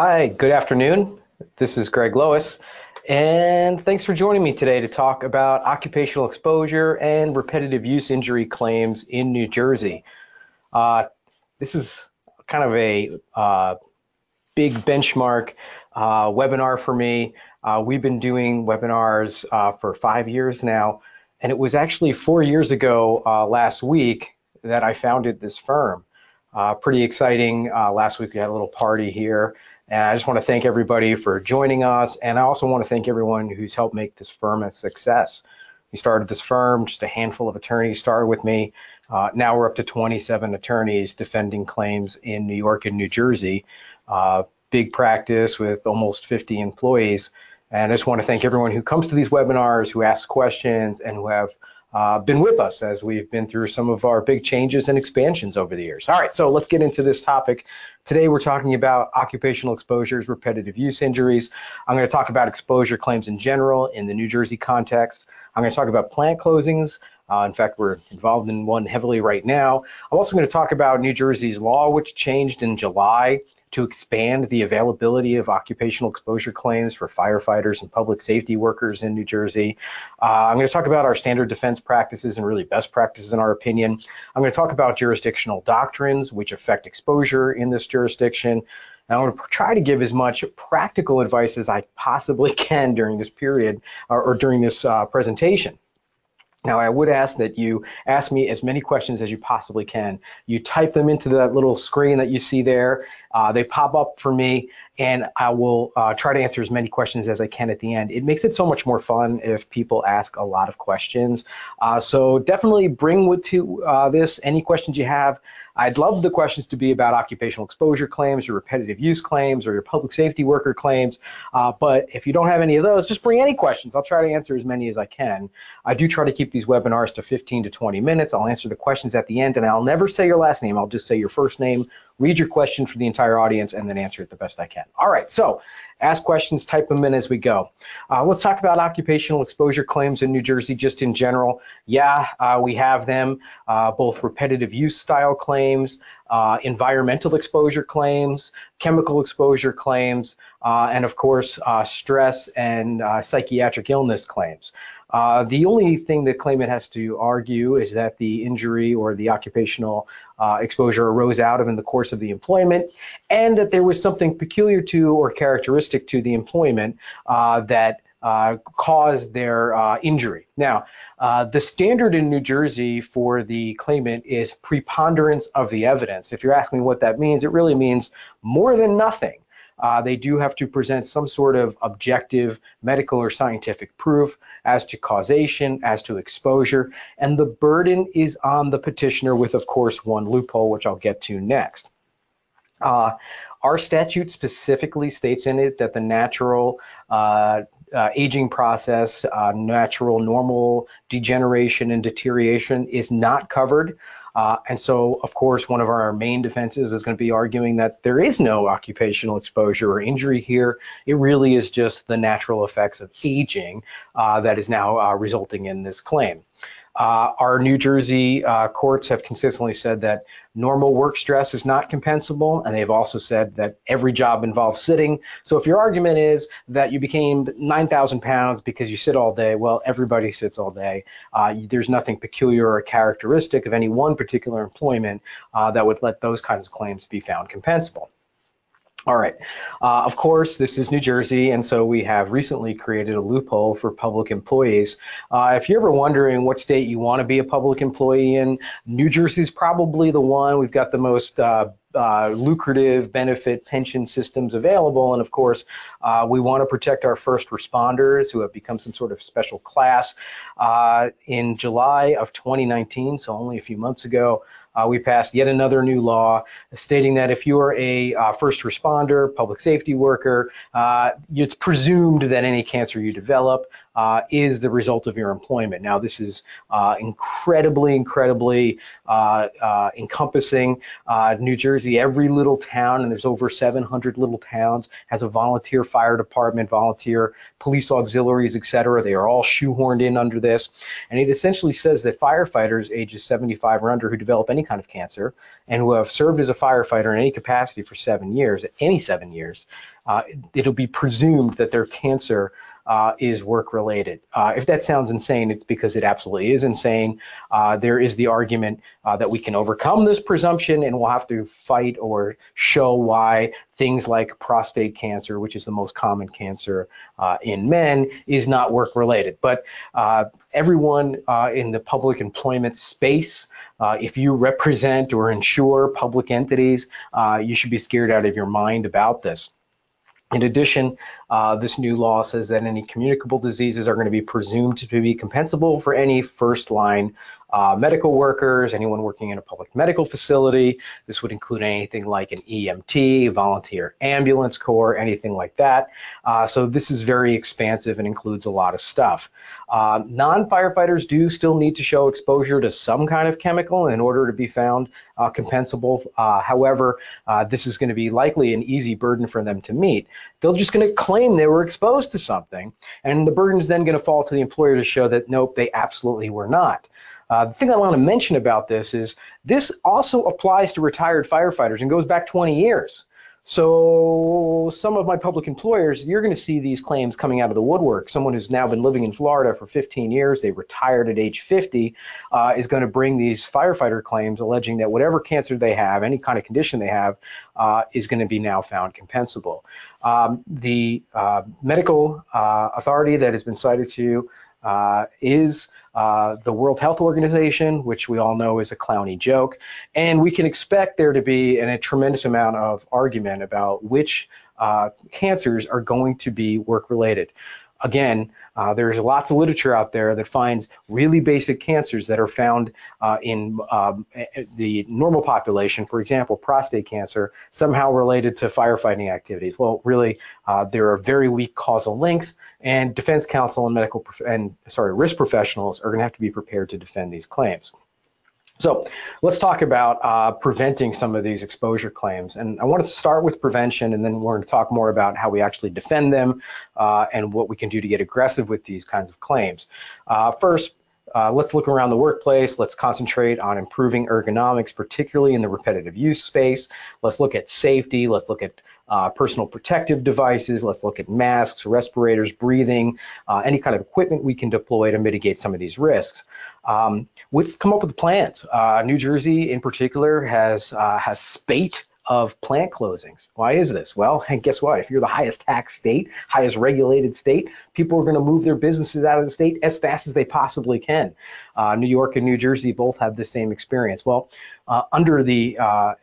Hi, good afternoon. This is Greg Lois, and thanks for joining me today to talk about occupational exposure and repetitive use injury claims in New Jersey. Uh, this is kind of a uh, big benchmark uh, webinar for me. Uh, we've been doing webinars uh, for five years now, and it was actually four years ago uh, last week that I founded this firm. pretty exciting. last week we had a little party here and I just want to thank everybody for joining us. And I also want to thank everyone who's helped make this firm a success. We started this firm, just a handful of attorneys started with me. Uh, now we're up to 27 attorneys defending claims in New York and New Jersey. Uh, big practice with almost 50 employees. And I just want to thank everyone who comes to these webinars, who asks questions, and who have uh, been with us as we've been through some of our big changes and expansions over the years. All right, so let's get into this topic. Today we're talking about occupational exposures, repetitive use injuries. I'm going to talk about exposure claims in general in the New Jersey context. I'm going to talk about plant closings. Uh, in fact, we're involved in one heavily right now. I'm also going to talk about New Jersey's law, which changed in July to expand the availability of occupational exposure claims for firefighters and public safety workers in New Jersey. Uh, I'm going to talk about our standard defense practices and really best practices in our opinion. I'm going to talk about jurisdictional doctrines which affect exposure in this jurisdiction. And I'm going to try to give as much practical advice as I possibly can during this period or, or during this uh, presentation. Now, I would ask that you ask me as many questions as you possibly can. You type them into that little screen that you see there. Uh, they pop up for me, and I will uh, try to answer as many questions as I can at the end. It makes it so much more fun if people ask a lot of questions. Uh, so definitely bring with to uh, this any questions you have. I'd love the questions to be about occupational exposure claims, your repetitive use claims, or your public safety worker claims. Uh, but if you don't have any of those, just bring any questions. I'll try to answer as many as I can. I do try to keep these webinars to 15 to 20 minutes. I'll answer the questions at the end, and I'll never say your last name. I'll just say your first name, read your question for the entire audience, and then answer it the best I can. All right, so ask questions, type them in as we go. Uh, let's talk about occupational exposure claims in New Jersey just in general. Yeah, uh, we have them, uh, both repetitive use style claims, uh, environmental exposure claims, chemical exposure claims, uh, and of course, uh, stress and psychiatric illness claims. Uh, the only thing the claimant has to argue is that the injury or the occupational uh, exposure arose out of in the course of the employment, and that there was something peculiar to or characteristic to the employment uh, that uh, caused their uh, injury. Now, uh, the standard in New Jersey for the claimant is preponderance of the evidence. If you're asking me what that means, it really means more than nothing uh, they do have to present some sort of objective medical or scientific proof as to causation, as to exposure, and the burden is on the petitioner with, of course, one loophole, which I'll get to next. Uh, our statute specifically states in it that the natural uh, uh, aging process, uh, natural normal degeneration and deterioration is not covered uh, and so, of course, one of our main defenses is going to be arguing that there is no occupational exposure or injury here. It really is just the natural effects of aging uh, that is now uh, resulting in this claim. Uh, our New Jersey uh, courts have consistently said that normal work stress is not compensable, and they've also said that every job involves sitting. So if your argument is that you became 9,000 pounds because you sit all day, well, everybody sits all day. Uh, there's nothing peculiar or characteristic of any one particular employment uh, that would let those kinds of claims be found compensable. All right. Uh, of course, this is New Jersey, and so we have recently created a loophole for public employees. Uh, if you're ever wondering what state you want to be a public employee in, New Jersey is probably the one. We've got the most uh, uh, lucrative benefit pension systems available. And of course, uh, we want to protect our first responders who have become some sort of special class. Uh, in July of 2019, so only a few months ago, uh, we passed yet another new law stating that if you are a uh, first responder, public safety worker, uh, it's presumed that any cancer you develop uh, is the result of your employment. Now, this is uh, incredibly, incredibly uh, uh encompassing. Uh, New Jersey, every little town, and there's over 700 little towns, has a volunteer fire department, volunteer police auxiliaries, et cetera. They are all shoehorned in under this. And it essentially says that firefighters ages 75 or under who develop any kind of cancer and who have served as a firefighter in any capacity for seven years, any seven years, uh, it'll be presumed that their cancer uh, is work related. Uh, if that sounds insane, it's because it absolutely is insane. Uh, there is the argument uh, that we can overcome this presumption and we'll have to fight or show why things like prostate cancer, which is the most common cancer uh, in men, is not work related. But everyone in the public employment space, if you represent or insure public entities, you should be scared out of your mind about this. In addition, uh, this new law says that any communicable diseases are going to be presumed to be compensable for any first line uh, medical workers, anyone working in a public medical facility. This would include anything like an EMT, volunteer ambulance corps, anything like that. Uh, so this is very expansive and includes a lot of stuff. Uh, non-firefighters do still need to show exposure to some kind of chemical in order to be found uh, compensable. Uh, however, uh, this is going to be likely an easy burden for them to meet. They're just going to claim they were exposed to something, and the burden is then going to fall to the employer to show that nope, they absolutely were not. Uh, the thing I want to mention about this is this also applies to retired firefighters and goes back 20 years. So some of my public employers, you're going to see these claims coming out of the woodwork. Someone who's now been living in Florida for 15 years, they retired at age 50, uh, is going to bring these firefighter claims alleging that whatever cancer they have, any kind of condition they have, uh, is going to be now found compensable. Um, the uh, medical uh, authority that has been cited to you uh, is uh, the World Health Organization, which we all know is a clowny joke. And we can expect there to be an, a tremendous amount of argument about which uh, cancers are going to be work related. Again, uh, there's lots of literature out there that finds really basic cancers that are found uh, in um, the normal population, for example, prostate cancer, somehow related to firefighting activities. Well, really, uh, there are very weak causal links, and defense counsel and medical and sorry, risk professionals are going to have to be prepared to defend these claims. So let's talk about uh, preventing some of these exposure claims. And I want to start with prevention, and then we're going to talk more about how we actually defend them uh, and what we can do to get aggressive with these kinds of claims. Uh, first, uh, let's look around the workplace. Let's concentrate on improving ergonomics, particularly in the repetitive use space. Let's look at safety. Let's look at uh, personal protective devices. Let's look at masks, respirators, breathing, uh, any kind of equipment we can deploy to mitigate some of these risks. Um, we've come up with plans. Uh, New Jersey, in particular, has uh, has spate of plant closings. Why is this? Well, and guess what? If you're the highest tax state, highest regulated state, people are going to move their businesses out of the state as fast as they possibly can. Uh, New York and New Jersey both have the same experience. Well, uh, under the uh,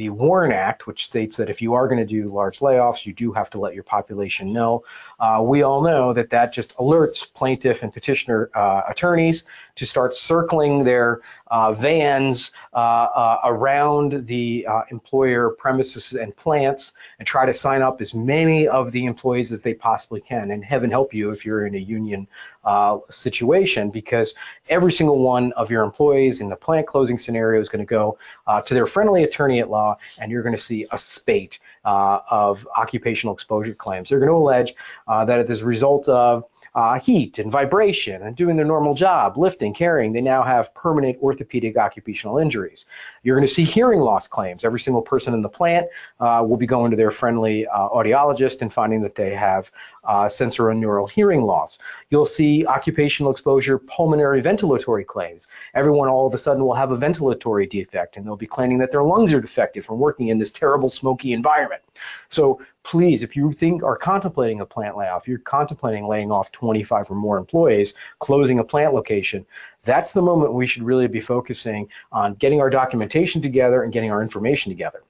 the WARN Act, which states that if you are going to do large layoffs, you do have to let your population know. Uh, we all know that that just alerts plaintiff and petitioner uh, attorneys to start circling their uh, vans uh, uh, around the uh, employer premises and plants and try to sign up as many of the employees as they possibly can. And heaven help you if you're in a union situation because every single one of your employees in the plant closing scenario is going to go to their friendly attorney at law and you're going to see a spate of occupational exposure claims. They're going to allege that as a result of uh, heat and vibration and doing their normal job, lifting, carrying, they now have permanent orthopedic occupational injuries. You're going to see hearing loss claims. Every single person in the plant uh, will be going to their friendly uh, audiologist and finding that they have uh, sensorineural hearing loss. You'll see occupational exposure pulmonary ventilatory claims. Everyone all of a sudden will have a ventilatory defect and they'll be claiming that their lungs are defective from working in this terrible smoky environment. So please, if you think are contemplating a plant layoff, you're contemplating laying off 25 or more employees, closing a plant location, that's the moment we should really be focusing on getting our documentation together and getting our information together.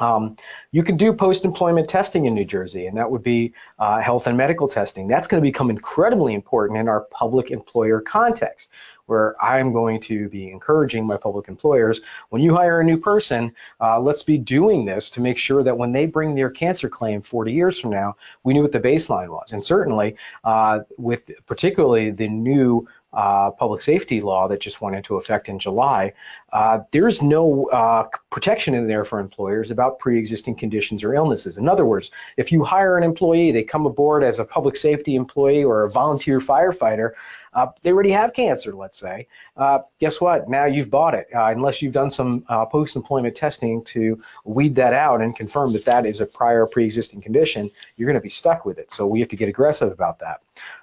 Um, you can do post-employment testing in New Jersey, and that would be uh, health and medical testing. That's going to become incredibly important in our public employer context where I'm going to be encouraging my public employers, when you hire a new person, uh, let's be doing this to make sure that when they bring their cancer claim 40 years from now, we knew what the baseline was. And certainly, uh, with particularly the new uh, public safety law that just went into effect in July, uh, there's no uh, protection in there for employers about pre-existing conditions or illnesses. In other words, if you hire an employee, they come aboard as a public safety employee or a volunteer firefighter, uh, they already have cancer, let's say. Uh, guess what? Now you've bought it, uh, unless you've done some post-employment testing to weed that out and confirm that that is a prior pre-existing condition. You're going to be stuck with it. So we have to get aggressive about that.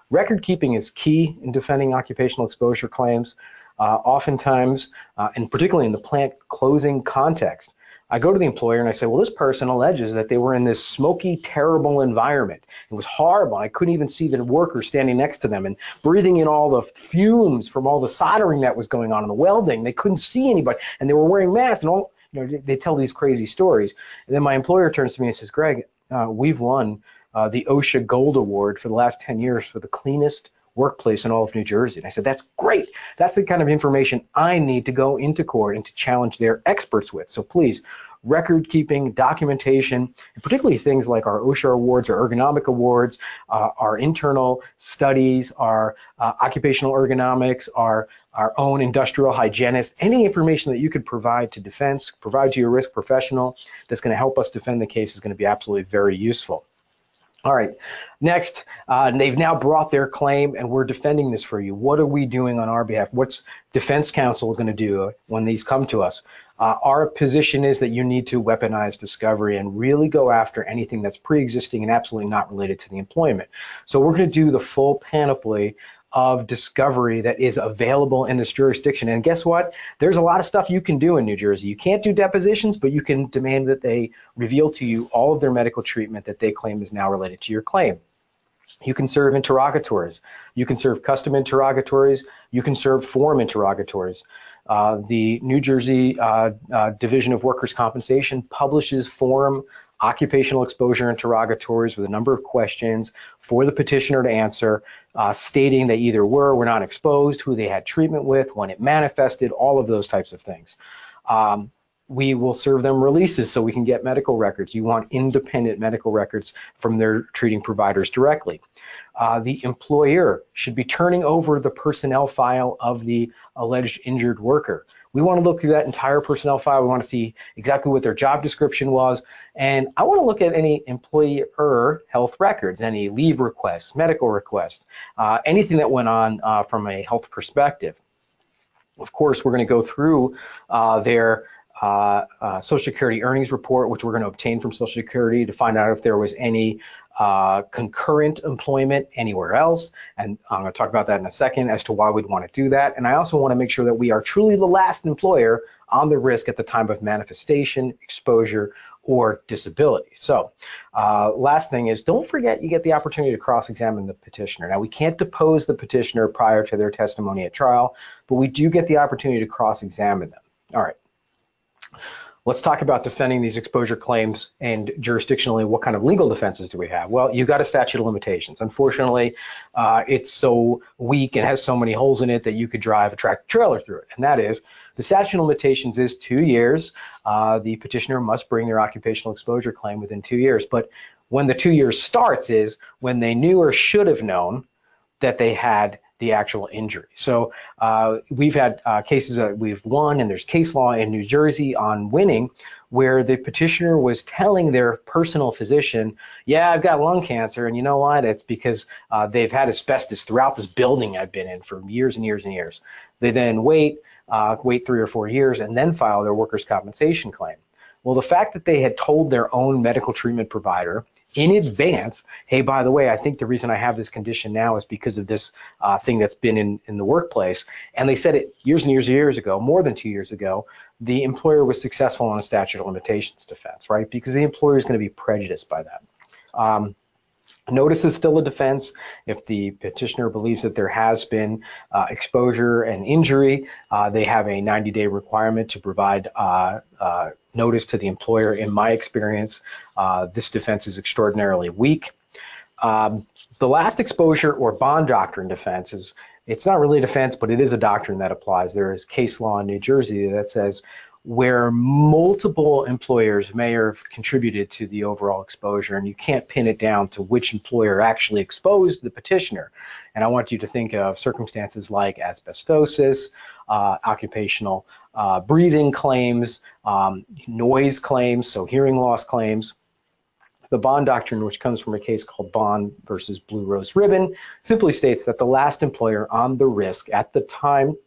Record keeping is key in defending occupational exposure claims. Uh, oftentimes, uh, and particularly in the plant closing context, I go to the employer and I say, well, this person alleges that they were in this smoky, terrible environment. It was horrible. I couldn't even see the worker standing next to them and breathing in all the fumes from all the soldering that was going on in the welding. They couldn't see anybody and they were wearing masks and all, you know, they tell these crazy stories. And then my employer turns to me and says, Greg, uh, we've won uh, the OSHA Gold Award for the last 10 years for the cleanest workplace in all of New Jersey. And I said, that's great. That's the kind of information I need to go into court and to challenge their experts with. So please, record keeping, documentation, and particularly things like our OSHA awards our ergonomic awards, uh, our internal studies, our uh, occupational ergonomics, our our own industrial hygienist, any information that you could provide to defense, provide to your risk professional that's going to help us defend the case is going to be absolutely very useful. All right, next, uh, they've now brought their claim and we're defending this for you. What are we doing on our behalf? What's defense counsel going to do when these come to us? Uh, our position is that you need to weaponize discovery and really go after anything that's pre-existing and absolutely not related to the employment. So we're going to do the full panoply of discovery that is available in this jurisdiction. And guess what? There's a lot of stuff you can do in New Jersey. You can't do depositions, but you can demand that they reveal to you all of their medical treatment that they claim is now related to your claim. You can serve interrogatories. You can serve custom interrogatories. You can serve form interrogatories. Uh, the New Jersey uh, uh, Division of Workers' Compensation publishes form occupational exposure interrogatories with a number of questions for the petitioner to answer, uh, stating they either were or were not exposed, who they had treatment with, when it manifested, all of those types of things. Um, we will serve them releases so we can get medical records. You want independent medical records from their treating providers directly. Uh, the employer should be turning over the personnel file of the alleged injured worker. We want to look through that entire personnel file. We want to see exactly what their job description was. And I want to look at any employer health records, any leave requests, medical requests, uh, anything that went on uh, from a health perspective. Of course, we're going to go through uh, their uh, uh, Social Security earnings report, which we're going to obtain from Social Security to find out if there was any uh, concurrent employment anywhere else. And I'm going to talk about that in a second as to why we'd want to do that. And I also want to make sure that we are truly the last employer on the risk at the time of manifestation, exposure, or disability. So uh, last thing is don't forget you get the opportunity to cross-examine the petitioner. Now we can't depose the petitioner prior to their testimony at trial, but we do get the opportunity to cross-examine them. All right. Let's talk about defending these exposure claims and jurisdictionally, what kind of legal defenses do we have? Well, you've got a statute of limitations. Unfortunately, uh, it's so weak and has so many holes in it that you could drive a tractor trailer through it. And that is, the statute of limitations is two years. Uh, the petitioner must bring their occupational exposure claim within two years. But when the two years starts is when they knew or should have known that they had the actual injury. So uh, we've had uh, cases that we've won, and there's case law in New Jersey on winning where the petitioner was telling their personal physician, yeah, I've got lung cancer, and you know what? It's because uh, they've had asbestos throughout this building I've been in for years and years and years. They then wait, uh, wait three or four years, and then file their workers' compensation claim. Well, the fact that they had told their own medical treatment provider in advance, hey, by the way, I think the reason I have this condition now is because of this uh, thing that's been in, in the workplace. And they said it years and years and years ago, more than two years ago, the employer was successful on a statute of limitations defense, right? Because the employer is going to be prejudiced by that. Um, Notice is still a defense if the petitioner believes that there has been uh, exposure and injury. Uh, they have a 90-day requirement to provide uh, uh, notice to the employer. In my experience, uh, this defense is extraordinarily weak. Um, the last exposure or bond doctrine defense is it's not really a defense, but it is a doctrine that applies. There is case law in New Jersey that says where multiple employers may have contributed to the overall exposure, and you can't pin it down to which employer actually exposed the petitioner. And I want you to think of circumstances like asbestosis, uh, occupational uh, breathing claims, um, noise claims, so hearing loss claims. The Bond doctrine, which comes from a case called Bond versus Blue Rose Ribbon, simply states that the last employer on the risk at the time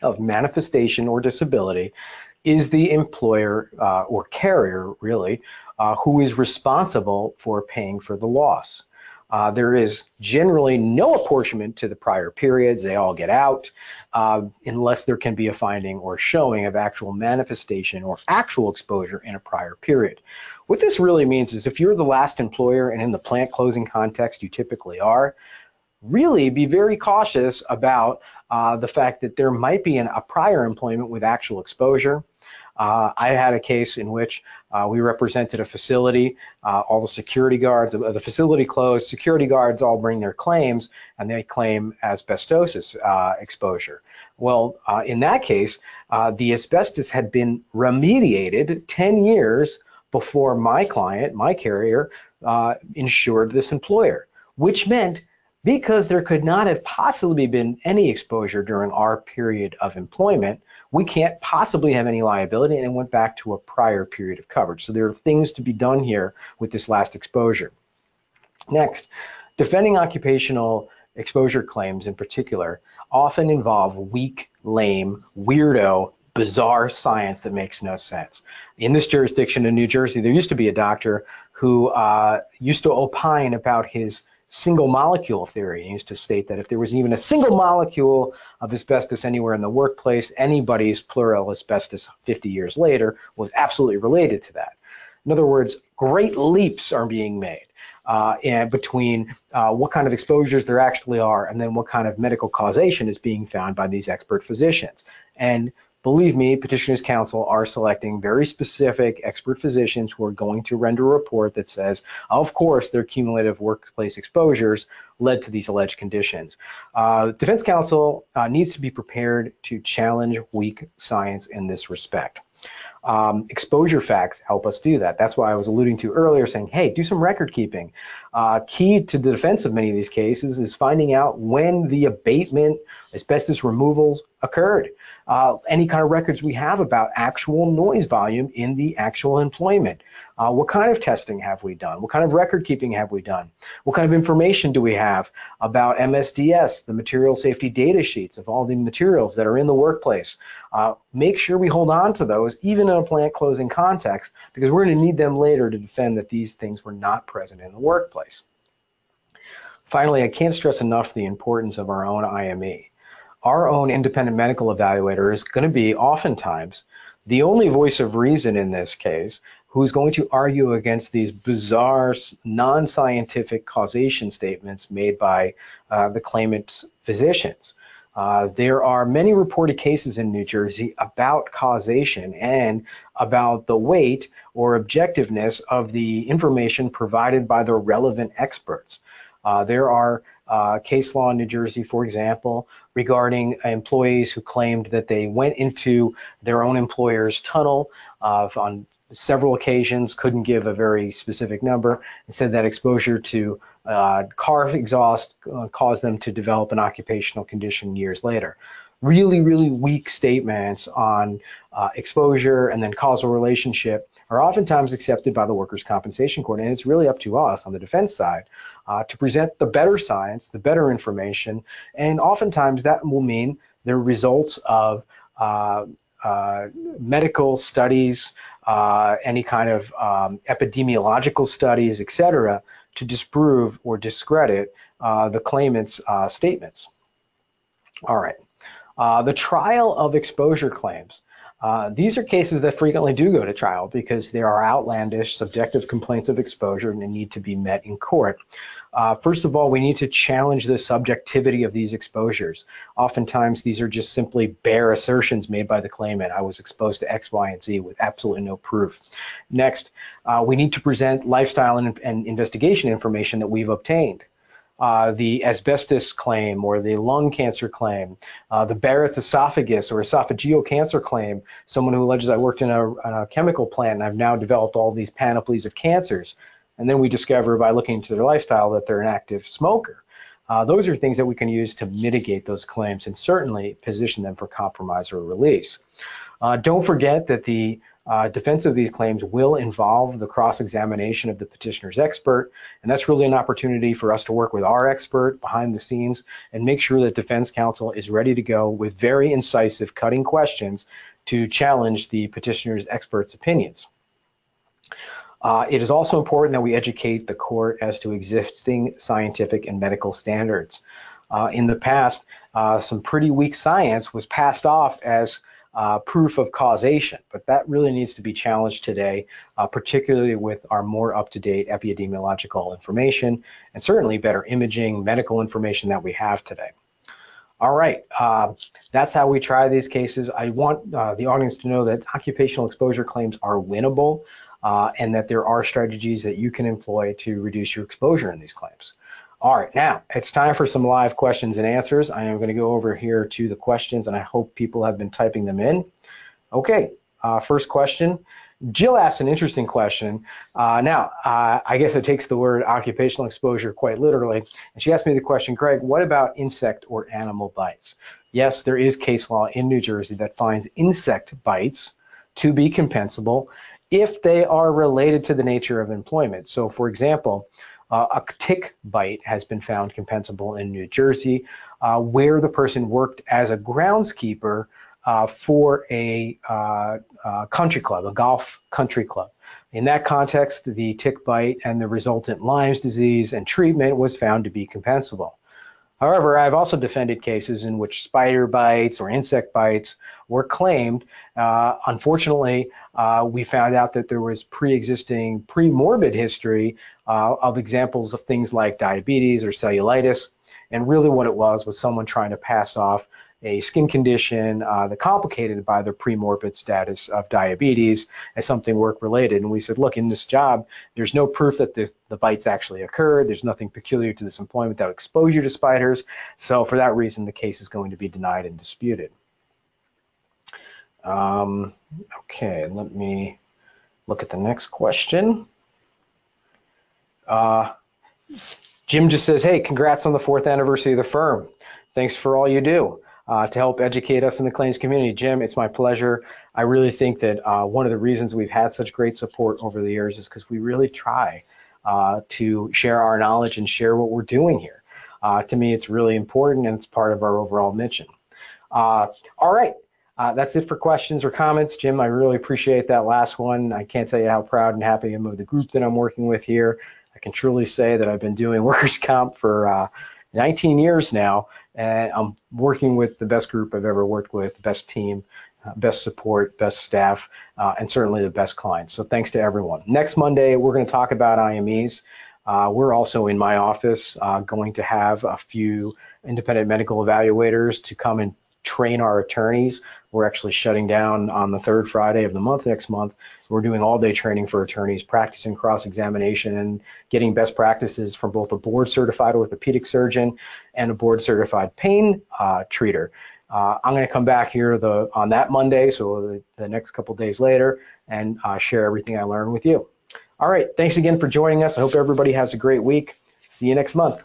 of manifestation or disability is the employer uh, or carrier, really, uh, who is responsible for paying for the loss. Uh, there is generally no apportionment to the prior periods. They all get out uh, unless there can be a finding or showing of actual manifestation or actual exposure in a prior period. What this really means is if you're the last employer and in the plant closing context you typically are, really be very cautious about uh, the fact that there might be an, a prior employment with actual exposure. Uh, I had a case in which uh, we represented a facility, uh, all the security guards, the facility closed, security guards all bring their claims, and they claim asbestosis uh, exposure. Well, uh, in that case, uh, the asbestos had been remediated 10 years before my client, my carrier, insured this employer, which meant because there could not have possibly been any exposure during our period of employment, we can't possibly have any liability, and it went back to a prior period of coverage. So there are things to be done here with this last exposure. Next, defending occupational exposure claims in particular often involve weak, lame, weirdo, bizarre science that makes no sense. In this jurisdiction in New Jersey, there used to be a doctor who uh, used to opine about his single molecule theory. He used to state that if there was even a single molecule of asbestos anywhere in the workplace, anybody's pleural asbestos 50 years later was absolutely related to that. In other words, great leaps are being made uh, between uh, what kind of exposures there actually are and then what kind of medical causation is being found by these expert physicians. And Believe me, petitioners counsel are selecting very specific expert physicians who are going to render a report that says, of course, their cumulative workplace exposures led to these alleged conditions. Uh, defense counsel uh, needs to be prepared to challenge weak science in this respect. Um, exposure facts help us do that. That's why I was alluding to earlier saying, hey, do some record keeping. Uh, key to the defense of many of these cases is finding out when the abatement, asbestos removals occurred uh, any kind of records we have about actual noise volume in the actual employment. Uh, what kind of testing have we done? What kind of record keeping have we done? What kind of information do we have about MSDS, the material safety data sheets of all the materials that are in the workplace? Uh, make sure we hold on to those even in a plant closing context because we're going to need them later to defend that these things were not present in the workplace. Finally, I can't stress enough the importance of our own IME our own independent medical evaluator is going to be oftentimes the only voice of reason in this case who's going to argue against these bizarre non-scientific causation statements made by uh, the claimant's physicians. Uh, there are many reported cases in New Jersey about causation and about the weight or objectiveness of the information provided by the relevant experts. Uh, there are uh, case law in New Jersey, for example, regarding employees who claimed that they went into their own employer's tunnel uh, on several occasions, couldn't give a very specific number, and said that exposure to uh, car exhaust uh, caused them to develop an occupational condition years later. Really, really weak statements on uh, exposure and then causal relationship are oftentimes accepted by the workers' compensation court, and it's really up to us on the defense side uh, to present the better science, the better information, and oftentimes that will mean the results of uh, uh, medical studies, uh, any kind of um, epidemiological studies, et cetera, to disprove or discredit uh, the claimant's uh, statements. All right. the trial of exposure claims. Uh, these are cases that frequently do go to trial because there are outlandish subjective complaints of exposure and they need to be met in court. Uh, first of all, we need to challenge the subjectivity of these exposures. Oftentimes, these are just simply bare assertions made by the claimant. I was exposed to X, Y, and Z with absolutely no proof. Next, uh, we need to present lifestyle and, and investigation information that we've obtained. uh, the asbestos claim or the lung cancer claim, uh, the Barrett's esophagus or esophageal cancer claim, someone who alleges I worked in a, a, chemical plant and I've now developed all these panoplies of cancers. And then we discover by looking into their lifestyle that they're an active smoker. Uh, those are things that we can use to mitigate those claims and certainly position them for compromise or release. Uh, don't forget that the uh, defense of these claims will involve the cross-examination of the petitioner's expert, and that's really an opportunity for us to work with our expert behind the scenes and make sure that defense counsel is ready to go with very incisive, cutting questions to challenge the petitioner's expert's opinions. Uh, it is also important that we educate the court as to existing scientific and medical standards. Uh, in the past, uh, some pretty weak science was passed off as uh, proof of causation, but that really needs to be challenged today, uh, particularly with our more up-to-date epidemiological information and certainly better imaging, medical information that we have today. All right, uh, that's how we try these cases. I want uh, the audience to know that occupational exposure claims are winnable uh, and that there are strategies that you can employ to reduce your exposure in these claims. All right, now it's time for some live questions and answers. I am going to go over here to the questions, and I hope people have been typing them in. Okay, uh, first question. Jill asked an interesting question. Uh, now, uh, I guess it takes the word occupational exposure quite literally. And she asked me the question, Greg, what about insect or animal bites? Yes, there is case law in New Jersey that finds insect bites to be compensable if they are related to the nature of employment. So, for example, uh, a tick bite has been found compensable in New Jersey, uh, where the person worked as a groundskeeper uh, for a uh, uh, country club, a golf country club. In that context, the tick bite and the resultant Lyme's disease and treatment was found to be compensable. However, I've also defended cases in which spider bites or insect bites were claimed. Uh, unfortunately, uh, we found out that there was pre-existing, pre-morbid history uh, of examples of things like diabetes or cellulitis. And really what it was was someone trying to pass off a skin condition uh, that complicated by the premorbid status of diabetes as something work related. And we said, look, in this job, there's no proof that this, the bites actually occurred. There's nothing peculiar to this employment that would expose you to spiders. So for that reason, the case is going to be denied and disputed. Um, okay, let me look at the next question. Uh, Jim just says, hey, congrats on the fourth anniversary of the firm. Thanks for all you do uh, to help educate us in the claims community. Jim, it's my pleasure. I really think that uh, one of the reasons we've had such great support over the years is because we really try uh, to share our knowledge and share what we're doing here. Uh, to me, it's really important and it's part of our overall mission. Uh, all right. Uh, that's it for questions or comments. Jim, I really appreciate that last one. I can't tell you how proud and happy I am of the group that I'm working with here. I can truly say that I've been doing workers' comp for 19 years now, and I'm working with the best group I've ever worked with, the best team, uh, best support, best staff, uh, and certainly the best clients. So thanks to everyone. Next Monday, we're going to talk about IMEs. Uh, we're also in my office uh, going to have a few independent medical evaluators to come and train our attorneys. We're actually shutting down on the third Friday of the month next month. We're doing all day training for attorneys, practicing cross examination and getting best practices from both a board certified orthopedic surgeon and a board certified pain uh, treater. Uh, I'm going to come back here the, on that Monday, so the, the next couple days later, and uh, share everything I learned with you. All right, thanks again for joining us. I hope everybody has a great week. See you next month.